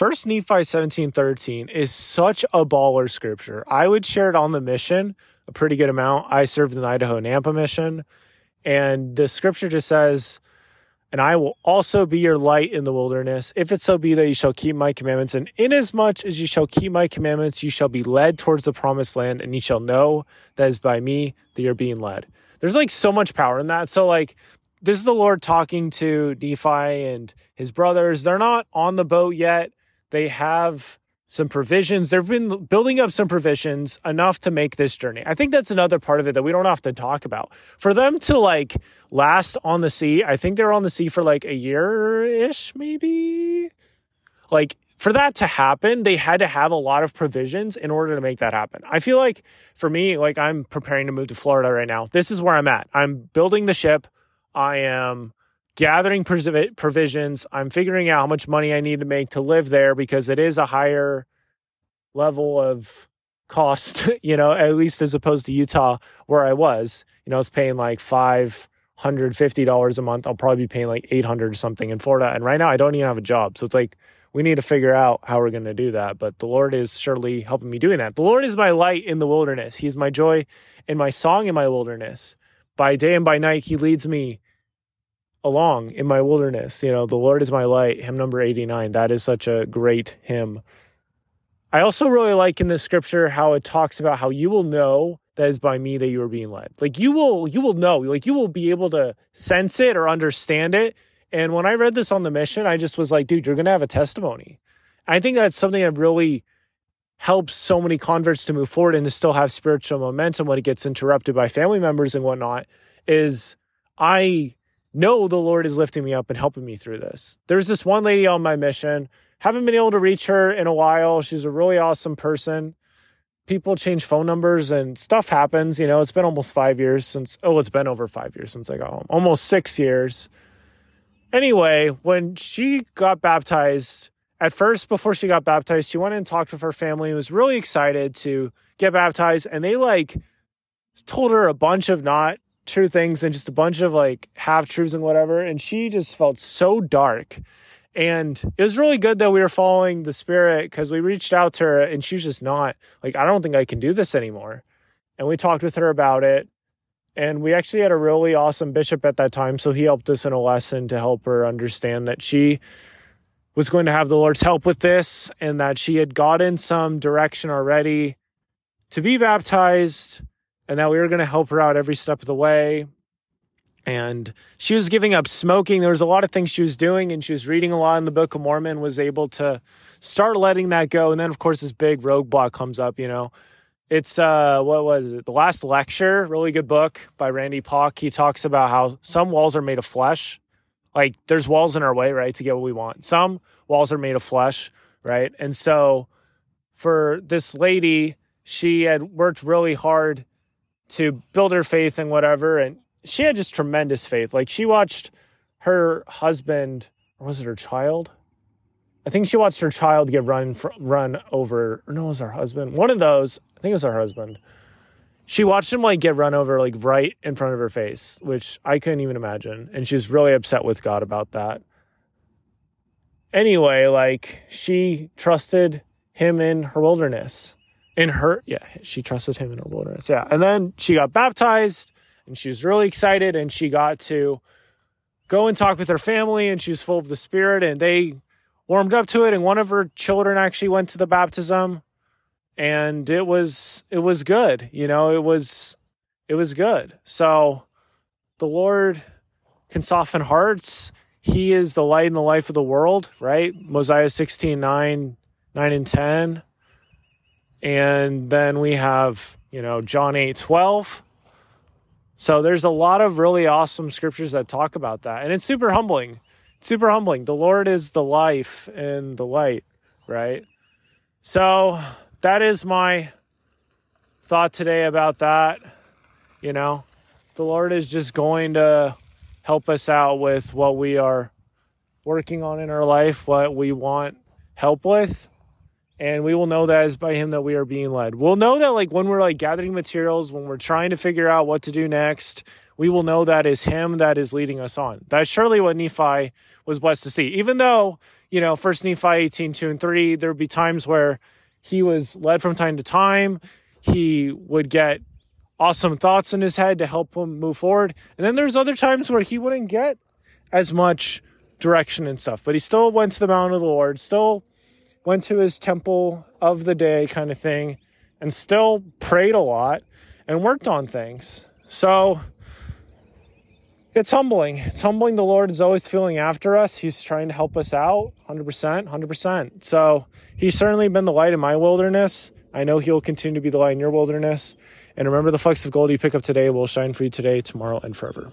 First Nephi 1713 is such a baller scripture. I would share it on the mission a pretty good amount. I served in the Idaho Nampa mission, and the scripture just says, and I will also be your light in the wilderness, if it so be that you shall keep my commandments. And inasmuch as you shall keep my commandments, you shall be led towards the promised land, and you shall know that is by me that you're being led. There's like so much power in that. So, like, this is the Lord talking to Nephi and his brothers. They're not on the boat yet. They have some provisions. They've been building up some provisions enough to make this journey. I think that's another part of it that we don't often talk about. For them to like last on the sea, I think they're on the sea for like a year ish, maybe. Like for that to happen, they had to have a lot of provisions in order to make that happen. I feel like for me, like I'm preparing to move to Florida right now. This is where I'm at. I'm building the ship. I am gathering provisions. I'm figuring out how much money I need to make to live there because it is a higher level of cost, you know, at least as opposed to Utah where I was. You know, I was paying like five hundred fifty dollars a month. I'll probably be paying like eight hundred or something in Florida. And right now I don't even have a job. So it's like we need to figure out how we're going to do that. But the Lord is surely helping me doing that. The Lord is my light in the wilderness. He's my joy and my song in my wilderness. By day and by night, He leads me along in my wilderness. You know, the Lord is my light, hymn number 89. That is such a great hymn. I also really like in the scripture how it talks about how you will know that is by me that you are being led. Like you will you will know, like you will be able to sense it or understand it. And when I read this on the mission, I just was like, dude, you're going to have a testimony. I think that's something that really helps so many converts to move forward and to still have spiritual momentum when it gets interrupted by family members and whatnot is I know the Lord is lifting me up and helping me through this. There's this one lady on my mission. Haven't been able to reach her in a while. She's a really awesome person. People change phone numbers and stuff happens. You know, it's been almost five years since, oh, it's been over five years since I got home, almost six years. Anyway, when she got baptized, at first, before she got baptized, she went and talked with her family and was really excited to get baptized. And they like told her a bunch of not true things and just a bunch of like half truths and whatever. And she just felt so dark. And it was really good that we were following the spirit because we reached out to her and she was just not like, I don't think I can do this anymore. And we talked with her about it. And we actually had a really awesome bishop at that time. So he helped us in a lesson to help her understand that she was going to have the Lord's help with this and that she had gotten some direction already to be baptized and that we were going to help her out every step of the way. And she was giving up smoking. There was a lot of things she was doing, and she was reading a lot in the Book of Mormon, was able to start letting that go. And then, of course, this big roadblock comes up, you know. It's uh what was it? The last lecture, really good book by Randy Pausch. He talks about how some walls are made of flesh. Like there's walls in our way, right, to get what we want. Some walls are made of flesh, right? And so for this lady, she had worked really hard to build her faith and whatever. And she had just tremendous faith. Like she watched her husband, or was it her child? I think she watched her child get run run over. No, it was her husband. One of those. I think it was her husband. She watched him like get run over like right in front of her face, which I couldn't even imagine. And she was really upset with God about that. Anyway, like she trusted him in her wilderness in her yeah she trusted him in her wilderness. Yeah and then she got baptized and she was really excited and she got to go and talk with her family and she was full of the spirit and they warmed up to it and one of her children actually went to the baptism and it was it was good you know it was it was good. So the lord can soften hearts. He is the light in the life of the world right? Mosiah 16 9 9 and 10 and then we have, you know, John 8 12. So there's a lot of really awesome scriptures that talk about that. And it's super humbling. It's super humbling. The Lord is the life and the light, right? So that is my thought today about that. You know, the Lord is just going to help us out with what we are working on in our life, what we want help with and we will know that is by him that we are being led. We'll know that like when we're like gathering materials, when we're trying to figure out what to do next, we will know that is him that is leading us on. That's surely what Nephi was blessed to see. Even though, you know, first Nephi 18, 2 and 3, there would be times where he was led from time to time. He would get awesome thoughts in his head to help him move forward. And then there's other times where he wouldn't get as much direction and stuff, but he still went to the mountain of the Lord, still went to his temple of the day kind of thing, and still prayed a lot and worked on things. So it's humbling. It's humbling. The Lord is always feeling after us. He's trying to help us out 100%, 100%. So he's certainly been the light in my wilderness. I know he'll continue to be the light in your wilderness. And remember, the flecks of gold you pick up today will shine for you today, tomorrow, and forever.